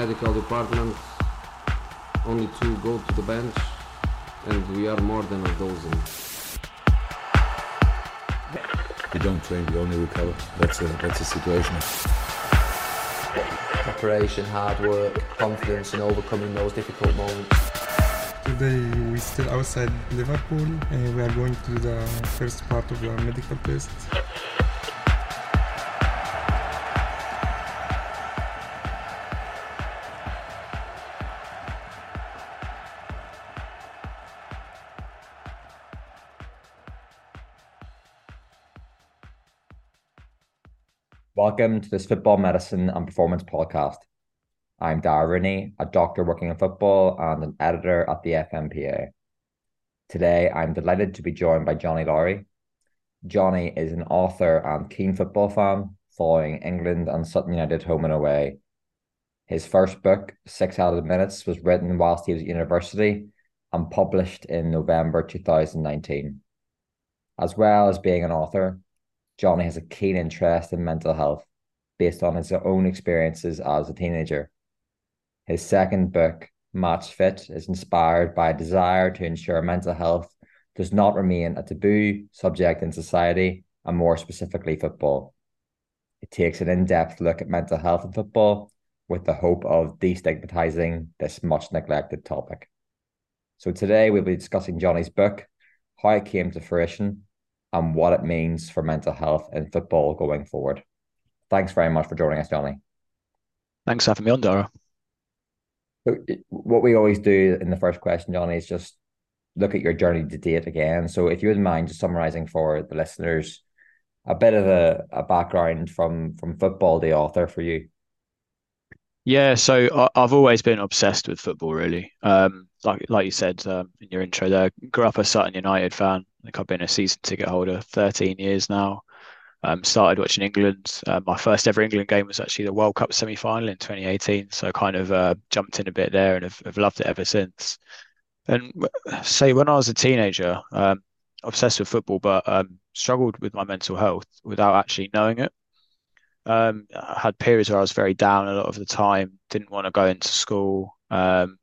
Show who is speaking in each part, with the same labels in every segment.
Speaker 1: medical department, only two go to the bench, and we are more than a dozen.
Speaker 2: You don't train, you only recover. That's a that's a situation.
Speaker 3: Preparation, hard work, confidence, and overcoming those difficult moments.
Speaker 4: Today we're still outside Liverpool and we are going to the first part of the medical test.
Speaker 5: Welcome to this Football Medicine and Performance podcast. I'm Dara Rooney, a doctor working in football and an editor at the FMPA. Today, I'm delighted to be joined by Johnnie Lowery. Johnnie is an author and keen football fan, following England and Sutton United home and away. His first book, Six Added Minutes, was written whilst he was at university and published in November 2019. As well as being an author, Johnnie has a keen interest in mental health based on his own experiences as a teenager. His second book, Match Fit, is inspired by a desire to ensure mental health does not remain a taboo subject in society, and more specifically, football. It takes an in depth look at mental health in football with the hope of destigmatizing this much neglected topic. So, today we'll be discussing Johnnie's book, how it came to fruition, and what it means for mental health in football going forward. Thanks very much for joining us, Johnnie.
Speaker 6: Thanks for having me on, Dara.
Speaker 5: So, what we always do in the first question, Johnnie, is just look at your journey to date again. So, if you wouldn't mind just summarizing for the listeners a bit of a, a background from from football, the author for you.
Speaker 6: Yeah, so I, have always been obsessed with football, really. Um, like like you said um, in your intro there, grew up a Sutton United fan. I think I've been a season ticket holder 13 years now. Um, started watching England. Uh, my first ever England game was actually the World Cup semi final in 2018. So I kind of uh, jumped in a bit there and have, have, loved it ever since. And say when I was a teenager, um, obsessed with football, but um, struggled with my mental health without actually knowing it. Um, I had periods where I was very down a lot of the time, didn't want to go into school, um,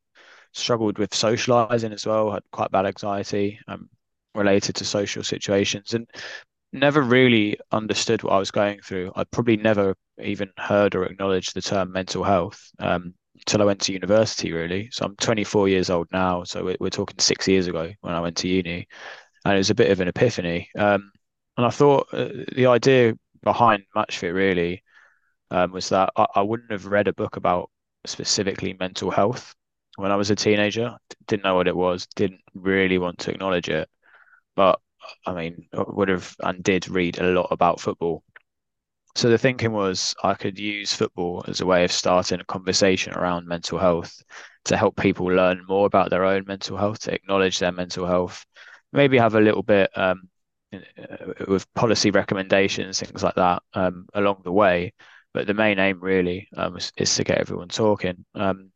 Speaker 6: struggled with socializing as well, had quite bad anxiety um, related to social situations, and never really understood what I was going through. I probably never even heard or acknowledged the term mental health um, until I went to university, really. So I'm 24 years old now. So we're, we're talking six years ago when I went to uni. And it was a bit of an epiphany. Um, and I thought uh, the idea behind MatchFit really um, was that I, I wouldn't have read a book about specifically mental health when I was a teenager. Didn't know what it was, didn't really want to acknowledge it. But I mean, would have and did read a lot about football. So the thinking was I could use football as a way of starting a conversation around mental health to help people learn more about their own mental health, to acknowledge their mental health, maybe have a little bit um, with policy recommendations, things like that um, along the way. But the main aim really um, is, is, to get everyone talking. Um,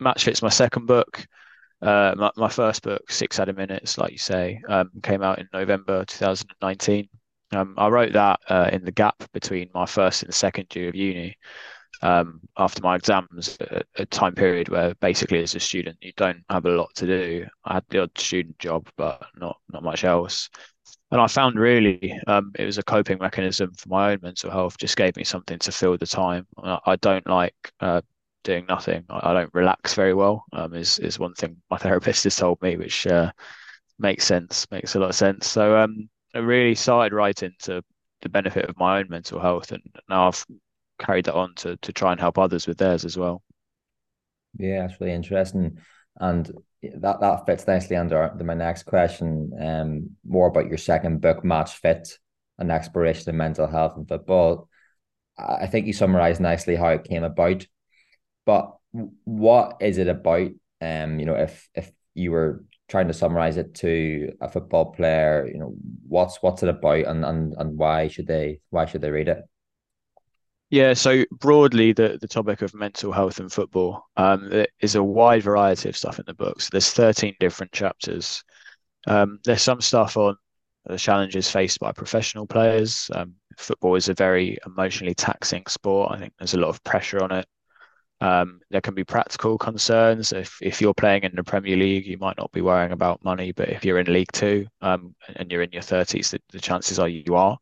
Speaker 6: Match Fit's my second book. Uh, my, my first book, Six Added Minutes, like you say, um, came out in November 2019. Um, I wrote that uh, in the gap between my first and second year of uni. Um, after my exams, a, a, time period where basically as a student you don't have a lot to do. I had the odd student job, but not not much else. And I found really um, it was a coping mechanism for my own mental health. Just gave me something to fill the time. I, I don't like uh, doing nothing. I, I don't relax very well. Um, is is one thing my therapist has told me, which uh, makes sense, makes a lot of sense. So um, I really started writing to the benefit of my own mental health, and now I've carried that on to to try and help others with theirs as well.
Speaker 5: Yeah, that's really interesting, and that that fits nicely under, my next question. Um, more about your second book, Match Fit, an exploration of mental health and football. I think you summarized nicely how it came about. But what is it about? Um, you know, if if you were trying to summarize it to a football player, you know, what's what's it about and and, and why should they why should they read it?
Speaker 6: Yeah, so broadly, the, the topic of mental health and football um, is a wide variety of stuff in the book. So there's 13 different chapters. Um, there's some stuff on the challenges faced by professional players. Um, football is a very emotionally taxing sport. I think there's a lot of pressure on it Um, there can be practical concerns. If if you're playing in the Premier League, you might not be worrying about money, but if you're in League Two um, and you're in your 30s, the, the chances are you are.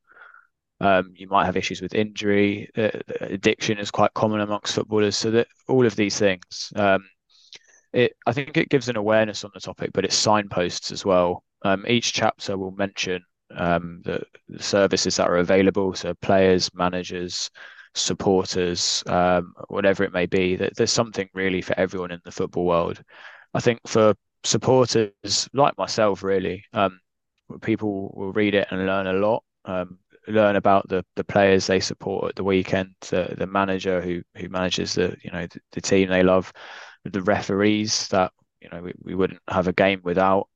Speaker 6: Um, you might have issues with injury. Uh, addiction is quite common amongst footballers. So that all of these things, um, it I think it gives an awareness on the topic, but it signposts as well. Um, each chapter will mention um, the, the, services that are available. So players, managers, supporters, um, whatever it may be. That there's something really for everyone in the football world. I think for supporters like myself, really, um, people will read it and learn a lot. Um, learn about the the players they support at the weekend, the the manager who who manages the you know the, the team they love, the referees that you know we, we wouldn't have a game without.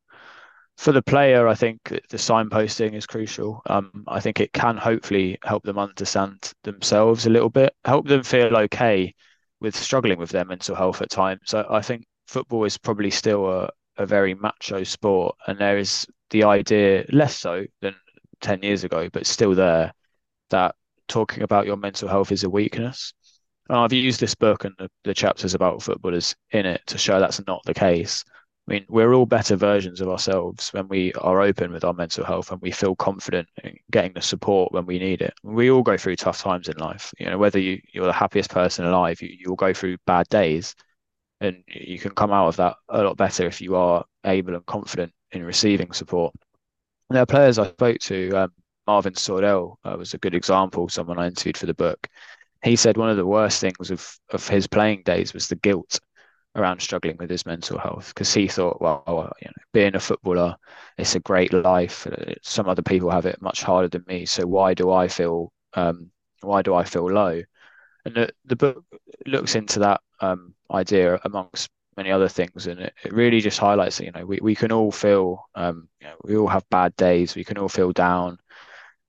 Speaker 6: For the player, I think the signposting is crucial. Um, I think it can hopefully help them understand themselves a little bit, help them feel okay with struggling with their mental health at times. So I think football is probably still a, a very macho sport, and there is the idea less so than 10 years ago, but still there, that talking about your mental health is a weakness. And I've used this book and the, the chapters about footballers in it to show that's not the case. I mean, we're all better versions of ourselves when we are open with our mental health and we feel confident in getting the support when we need it. We all go through tough times in life. You know, whether you, you're the happiest person alive, you, you'll go through bad days and you can come out of that a lot better if you are able and confident in receiving support. There are players I spoke to. Um, Marvin Sordell uh, was a good example. Someone I interviewed for the book. He said one of the worst things of of his playing days was the guilt around struggling with his mental health because he thought, well, you know, being a footballer, it's a great life. Some other people have it much harder than me. So why do I feel um, why do I feel low? And the, the book looks into that um, idea amongst many other things. And it, it really just highlights that, you know, we, we can all feel, um, you know, we all have bad days. We can all feel down.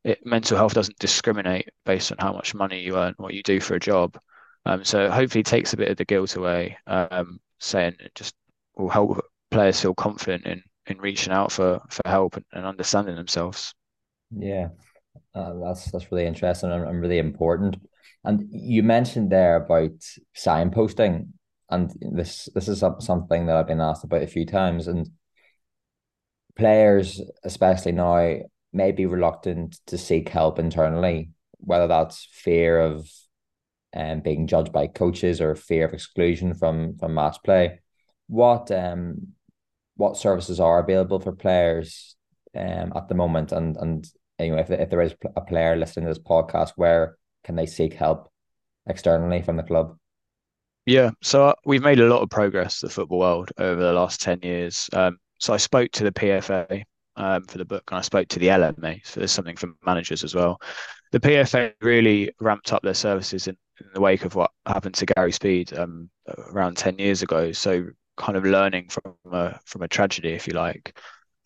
Speaker 6: It, mental health doesn't discriminate based on how much money you earn, what you do for a job. Um, so hopefully takes a bit of the guilt away, um, saying it just will help players feel confident in, in reaching out for, for help and, and understanding themselves.
Speaker 5: Yeah, uh, that's that's really interesting and, and really important. And you mentioned there about signposting and this this is something that I've been asked about a few times, and players, especially now, may be reluctant to seek help internally, whether that's fear of um, being judged by coaches or fear of exclusion from from match play. What um what services are available for players um at the moment, and and anyway, if if there is a player listening to this podcast, where can they seek help externally from the club?
Speaker 6: Yeah, so uh, we've made a lot of progress, the football world, over the last 10 years. Um, so I spoke to the PFA um, for the book and I spoke to the LMA. So there's something for managers as well. The PFA really ramped up their services in, in the wake of what happened to Gary Speed um, around 10 years ago. So kind of learning from a, from a tragedy, if you like.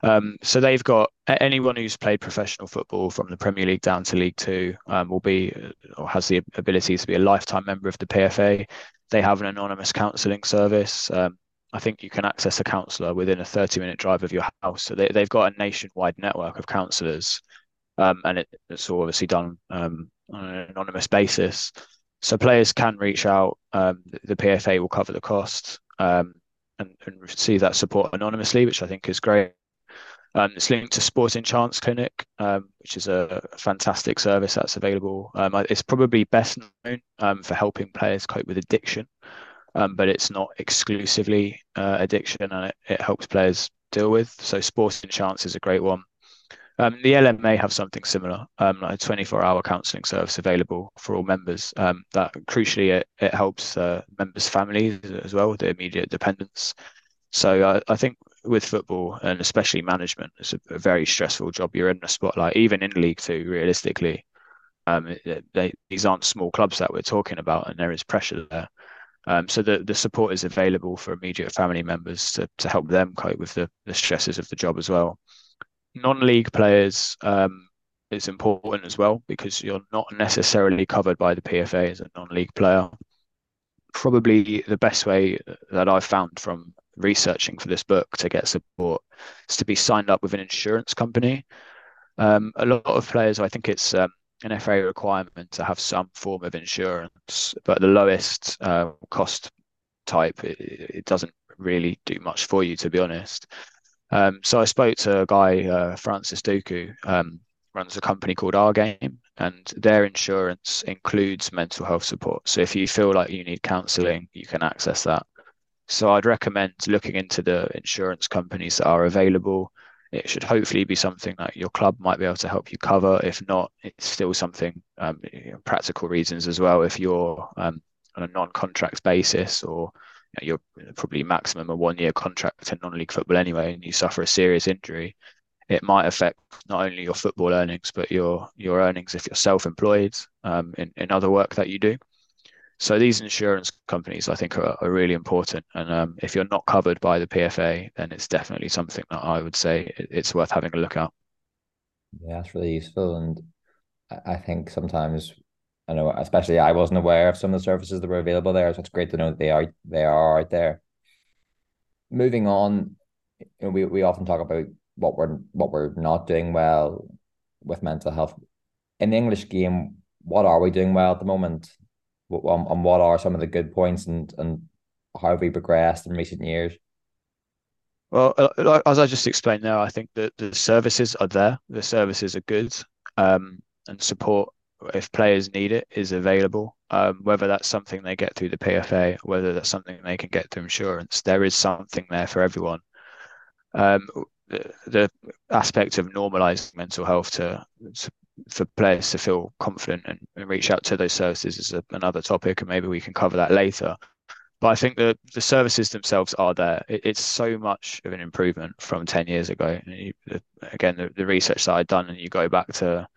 Speaker 6: Um, so they've got anyone who's played professional football from the Premier League down to League Two um, will be or has the ability to be a lifetime member of the PFA. They have an anonymous counselling service. Um, I think you can access a counsellor within a 30 minute drive of your house. So they, they've got a nationwide network of counsellors, um, and it, it's all obviously done um, on an anonymous basis. So players can reach out. Um, the PFA will cover the cost um, and, and receive that support anonymously, which I think is great. Um, it's linked to Sporting Chance Clinic, um, which is a fantastic service that's available. Um, it's probably best known um, for helping players cope with addiction, but it's not exclusively uh, addiction and it, it, helps players deal with. So Sporting Chance is a great one. Um, the LMA have something similar, like a 24-hour counselling service available for all members. that crucially it, it helps uh, members' families as well, the immediate dependents. So I think with football and especially management, it's a, a, very stressful job. You're in the spotlight, even in League Two, realistically. Um, they, these aren't small clubs that we're talking about, and there is pressure there. Um, so the, the support is available for immediate family members to, to help them cope with the, the stresses of the job as well. Non-league players um, is important as well because you're not necessarily covered by the PFA as a non-league player. Probably the best way that I've found from researching for this book to get support is to be signed up with an insurance company. Um, a lot of players, I think it's um, an FA requirement to have some form of insurance, but the lowest uh, cost type it, it, doesn't really do much for you, to be honest. Um, so I spoke to a guy, uh, Francis Duku, um, runs a company called Our Game, and their insurance includes mental health support. So if you feel like you need counselling, you can access that. So I'd recommend looking into the insurance companies that are available. It should hopefully be something that your club might be able to help you cover. If not, it's still something um, practical reasons as well. If you're um, on a non-contract basis or you you're probably maximum a one-year contract in non-league football anyway, and you suffer a serious injury, it might affect not only your football earnings but your your earnings if you're self-employed um, in in other work that you do. So these insurance companies, I think, are, are really important. And um, if you're not covered by the PFA, then it's definitely something that I would say it's worth having a look at.
Speaker 5: Yeah, that's really useful, and I think sometimes I know, especially I wasn't aware of some of the services that were available there, so it's great to know that they are they are out there. Moving on, you know, we we often talk about what we're what we're not doing well with mental health in the English game. What are we doing well at the moment? Um, and what are some of the good points and and how have we progressed in recent years?
Speaker 6: Well, uh, as I just explained there, I think that the services are there. The services are good, um, and support if players need it is available. Um, whether that's something they get through the PFA, whether that's something they can get through insurance, there is something there for everyone. Um, the, the aspect of normalizing mental health to, to for players to feel confident and, and reach out to those services is a, another topic, and maybe we can cover that later. But I think the the services themselves are there. It, it's so much of an improvement from ten years ago. You, the, again, the, the research that I'd done, and you go back to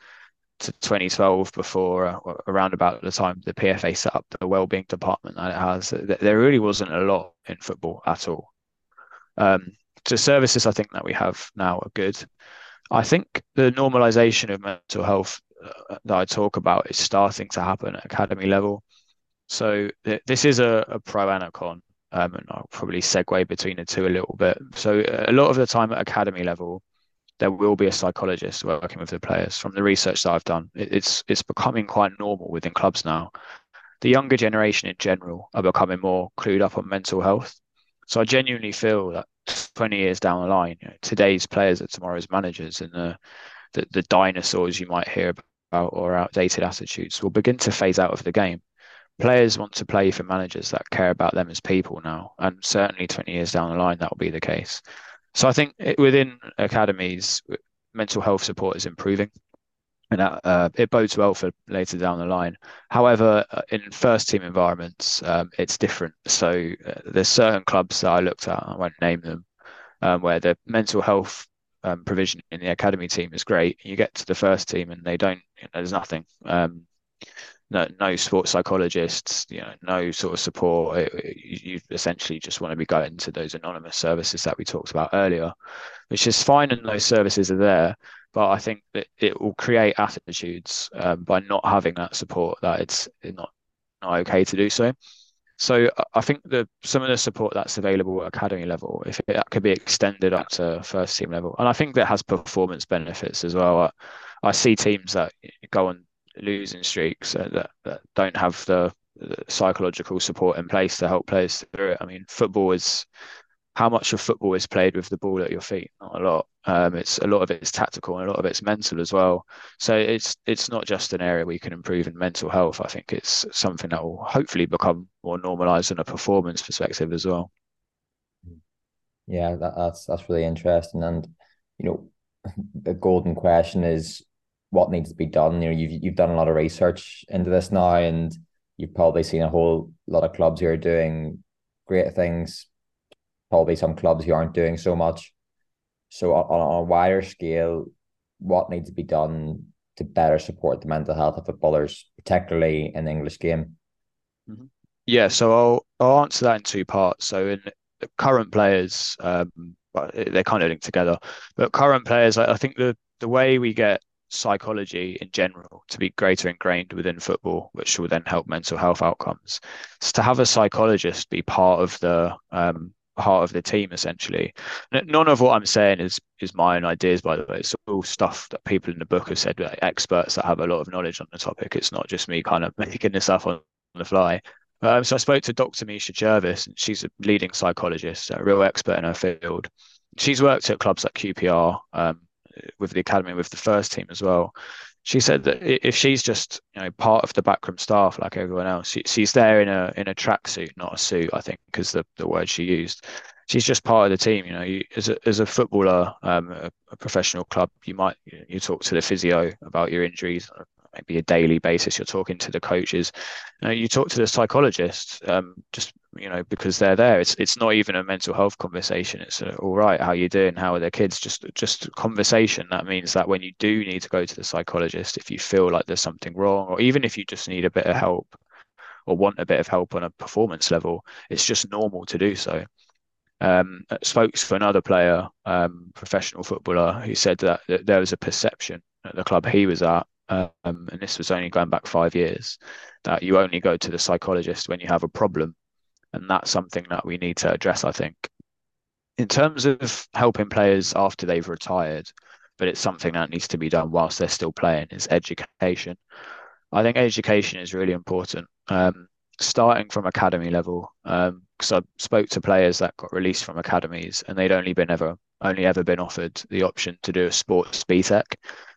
Speaker 6: to 2012 before uh, around about the time the PFA set up the well-being department that it has. There really wasn't a lot in football at all. Um, the services I think that we have now are good. I think the normalization of mental health uh, that I talk about is starting to happen at academy level. So th- this is a, a, pro and a con, um, and I'll probably segue between the two a little bit. So a lot of the time at academy level, there will be a psychologist working with the players. From the research that I've done, it's it's becoming quite normal within clubs now. The younger generation in general are becoming more clued up on mental health. So I genuinely feel that 20 years down the line, you know, today's players are tomorrow's managers, and the, the, the dinosaurs you might hear about or outdated attitudes will begin to phase out of the game. Players want to play for managers that care about them as people now, and certainly 20 years down the line that will be the case. So I think it, within academies, mental health support is improving and that, uh, it bodes well for later down the line. However, uh, in first team environments, um, it's different. So uh, there's certain clubs that I looked at, I won't name them, um, where the mental health um, provision in the academy team is great. You get to the first team and they don't. You know, there's nothing. Um, no, no sports psychologists. You know, no sort of support. It, you, you essentially just want to be going to those anonymous services that we talked about earlier, which is fine, and those services are there but I think that it will create attitudes um, by not having that support that it's not not okay to do so. So I think that some of the support that's available at academy level, if it, that could be extended up to first team level, and I think that has performance benefits as well. I, I see teams that go on losing streaks that, that don't have the, the psychological support in place to help players through it. I mean, football is how much of football is played with the ball at your feet? Not a lot. Um, it's a lot of it's tactical and a lot of it's mental as well. So it's it's not just an area we can improve in mental health. I think it's something that will hopefully become more normalised in a performance perspective as well.
Speaker 5: Yeah, that, that's that's really interesting. And you know, the golden question is what needs to be done. You know, you've you've done a lot of research into this now, and you've probably seen a whole lot of clubs who are doing great things probably some clubs who aren't doing so much. So on, on a wider scale, what needs to be done to better support the mental health of footballers, particularly in the English game?
Speaker 6: Mm-hmm. Yeah, so I'll I'll answer that in two parts. So in current players, um, they're kind of linked together. But current players, I, I think the the way we get psychology in general to be greater ingrained within football, which will then help mental health outcomes, is to have a psychologist be part of the um, heart of the team essentially. None of what I'm saying is is my own ideas, by the way. It's all stuff that people in the book have said, experts that have a lot of knowledge on the topic. It's not just me kind of making this up on the fly. Um, so I spoke to Dr. Misia Gervis, and she's a leading psychologist, a real expert in her field. She's worked at clubs like QPR, um, with the academy, with the first team as well. She said that if she's just you know part of the backroom staff like everyone else, she, she's there in a in a tracksuit, not a suit. I think because the the word she used. She's just part of the team. You know, you, as a as a footballer, um, a, a professional club, you might you talk to the physio about your injuries maybe a daily basis. You're talking to the coaches, you, know, you talk to the psychologists, um, just you know because they're there. It's it's not even a mental health conversation. It's a, all right, how you doing? How are the kids? Just just conversation. That means that when you do need to go to the psychologist, if you feel like there's something wrong, or even if you just need a bit of help or want a bit of help on a performance level, it's just normal to do so. Um, spoke for another player, um, professional footballer, who said that, that there was a perception at the club he was at um, and this was only going back five years, that you only go to the psychologist when you have a problem. And that's something that we need to address, I think. In terms of helping players after they've retired, but it's something that needs to be done whilst they're still playing, is education. I think education is really important. Um, starting from academy level, because um, I spoke to players that got released from academies and they'd only been ever only ever been offered the option to do a sports BTEC,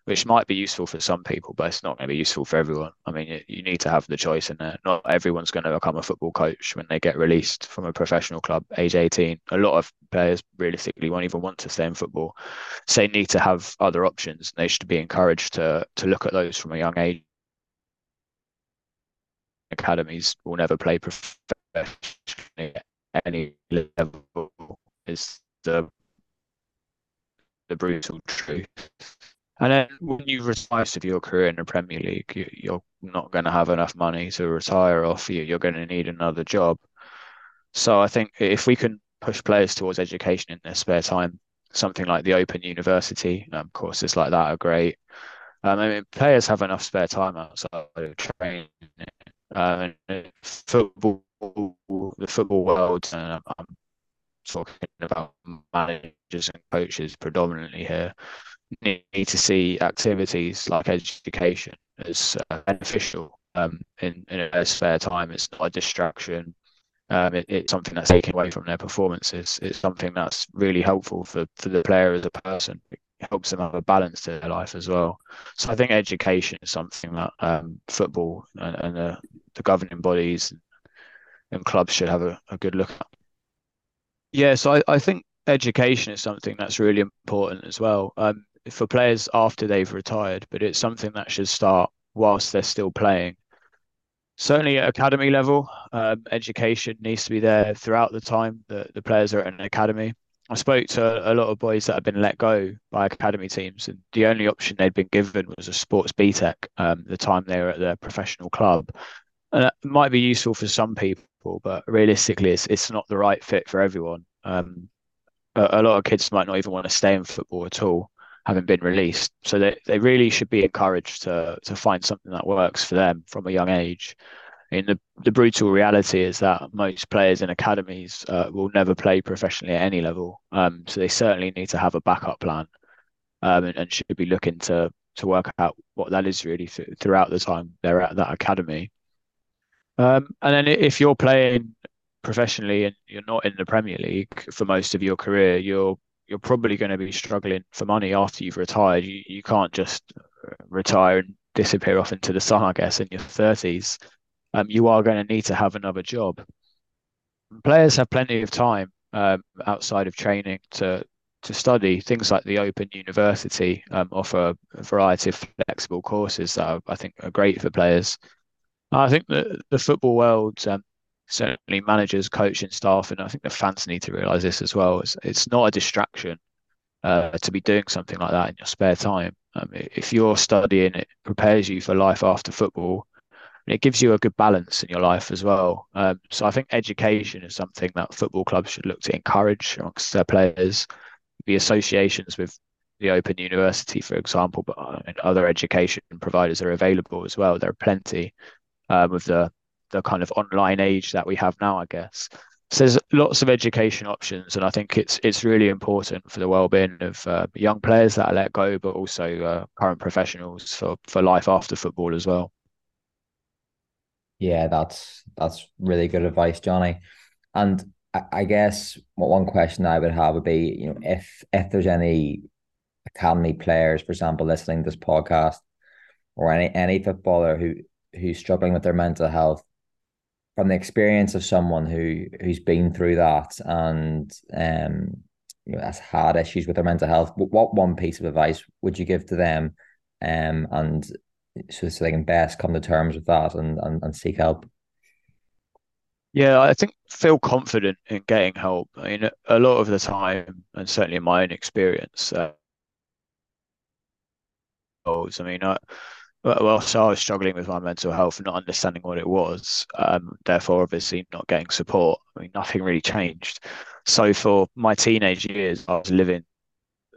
Speaker 6: which might be useful for some people, but it's not going to be useful for everyone. I mean, you, need to have the choice in there. Not everyone's going to become a football coach when they get released from a professional club, age 18. A lot of players realistically won't even want to stay in football. So they need to have other options. They should be encouraged to to look at those from a young age. Academies will never play professionally at any level. Is the the brutal truth. And then when you retire of your career in the Premier League, you're not going to have enough money to retire off. You you're going to need another job. So I think if we can push players towards education in their spare time, something like the Open University um, courses like that are great. Um, I mean, players have enough spare time outside of training. Um, football, the football world, and I'm talking about managers and coaches predominantly here need to see activities like education as uh, beneficial um, in, in a spare time. It's not a distraction. Um, it, it's something that's taken away from their performances. It's something that's really helpful for, for the player as a person. It helps them have a balance to their life as well. So I think education is something that um, football and, and the, the, governing bodies and clubs should have a, a good look at. Yeah, so I, I think education is something that's really important as well. Um, for players after they've retired, but it's something that should start whilst they're still playing. Certainly at academy level, um, education needs to be there throughout the time that the players are at an academy. I spoke to a lot of boys that have been let go by academy teams, and the only option they'd been given was a sports BTEC um, the time they were at their professional club. And that might be useful for some people, but realistically, it's, it's not the right fit for everyone. Um, a, a lot of kids might not even want to stay in football at all haven't been released. So they, they really should be encouraged to to find something that works for them from a young age. I mean, the, the brutal reality is that most players in academies uh, will never play professionally at any level. Um, so they certainly need to have a backup plan um, and, and, should be looking to to work out what that is really th- throughout the time they're at that academy. Um, and then if you're playing professionally and you're not in the Premier League for most of your career, you're you're probably going to be struggling for money after you've retired. You you can't just retire and disappear off into the sun, I guess, in your thirties. Um, you are going to need to have another job. Players have plenty of time um, outside of training to to study. Things like the Open University um, offer a variety of flexible courses that are, I think are great for players. I think that the football world um, certainly managers, coaching staff, and I think the fans need to realise this as well. It's, it's not a distraction uh, to be doing something like that in your spare time. Um, if you're studying, it prepares you for life after football. And it gives you a good balance in your life as well. Um, so I think education is something that football clubs should look to encourage amongst their players. The associations with the Open University, for example, but I other education providers are available as well. There are plenty um, with the the kind of online age that we have now, I guess. So there's lots of education options, and I think it's it's really important for the well-being of uh, young players that are let go, but also uh, current professionals for for life after football as well.
Speaker 5: Yeah, that's that's really good advice, Johnnie. And I, I guess one question I would have would be, you know, if if there's any academy players, for example, listening to this podcast, or any any footballer who who's struggling with their mental health, from the experience of someone who who's been through that and um you know has had issues with their mental health, what one piece of advice would you give to them, um, and so, so they can best come to terms with that and and, and seek help?
Speaker 6: Yeah, I think feel confident in getting help. I mean, a lot of the time, and certainly in my own experience, uh, I mean, I, well, so I was struggling with my mental health not understanding what it was. Um, therefore, obviously, not getting support. I mean, nothing really changed. So for my teenage years, I was living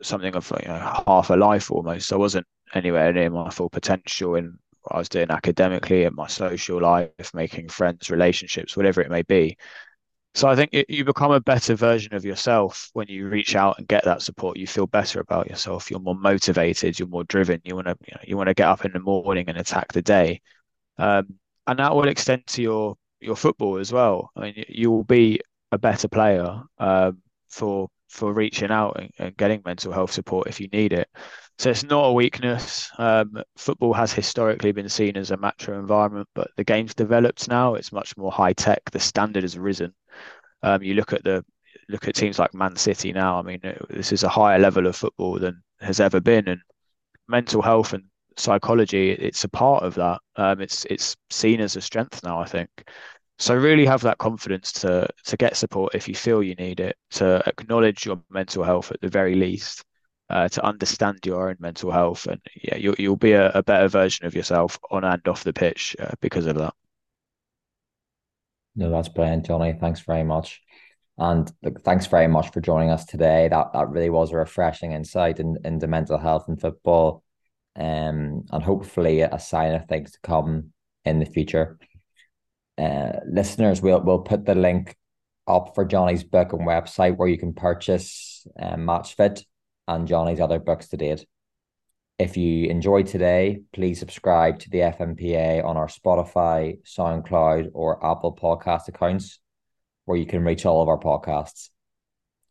Speaker 6: something of you know, half a life almost. I wasn't anywhere near my full potential in what I was doing academically and my social life, making friends, relationships, whatever it may be. So I think it, you become a better version of yourself when you reach out and get that support. You feel better about yourself. You're more motivated. You're more driven. You want to you, know, you want to get up in the morning and attack the day, um, and that will extend to your your football as well. I mean, you will be a better player um, for for reaching out and, and, getting mental health support if you need it. So it's not a weakness. Um, football has historically been seen as a macho environment, but the game's developed now. It's much more high tech. The standard has risen. Um, you look at the look at teams like Man City now. I mean, this is a higher level of football than has ever been, and mental health and psychology it's a part of that. Um, it's it's seen as a strength now. I think. So really have that confidence to to get support if you feel you need it, to acknowledge your mental health at the very least, uh, to understand your own mental health, and yeah, you'll you'll be a, a better version of yourself on and off the pitch uh, because of that.
Speaker 5: No, that's brilliant, Johnnie. Thanks very much. And look, thanks very much for joining us today. That that really was a refreshing insight in, into mental health and football. Um, and hopefully a sign of things to come in the future. Uh, listeners, we'll we'll put the link up for Johnnie's book and website where you can purchase um, Match Fit and Johnnie's other books to date. If you enjoyed today, please subscribe to the FMPA on our Spotify, SoundCloud, or Apple podcast accounts, where you can reach all of our podcasts.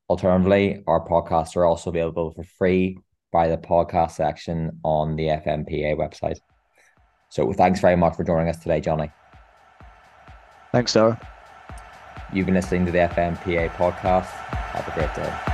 Speaker 5: Alternatively, our podcasts are also available for free by the podcast section on the FMPA website. So thanks very much for joining us today, Johnnie.
Speaker 6: Thanks, Dara.
Speaker 5: You've been listening to the FMPA podcast. Have a great day.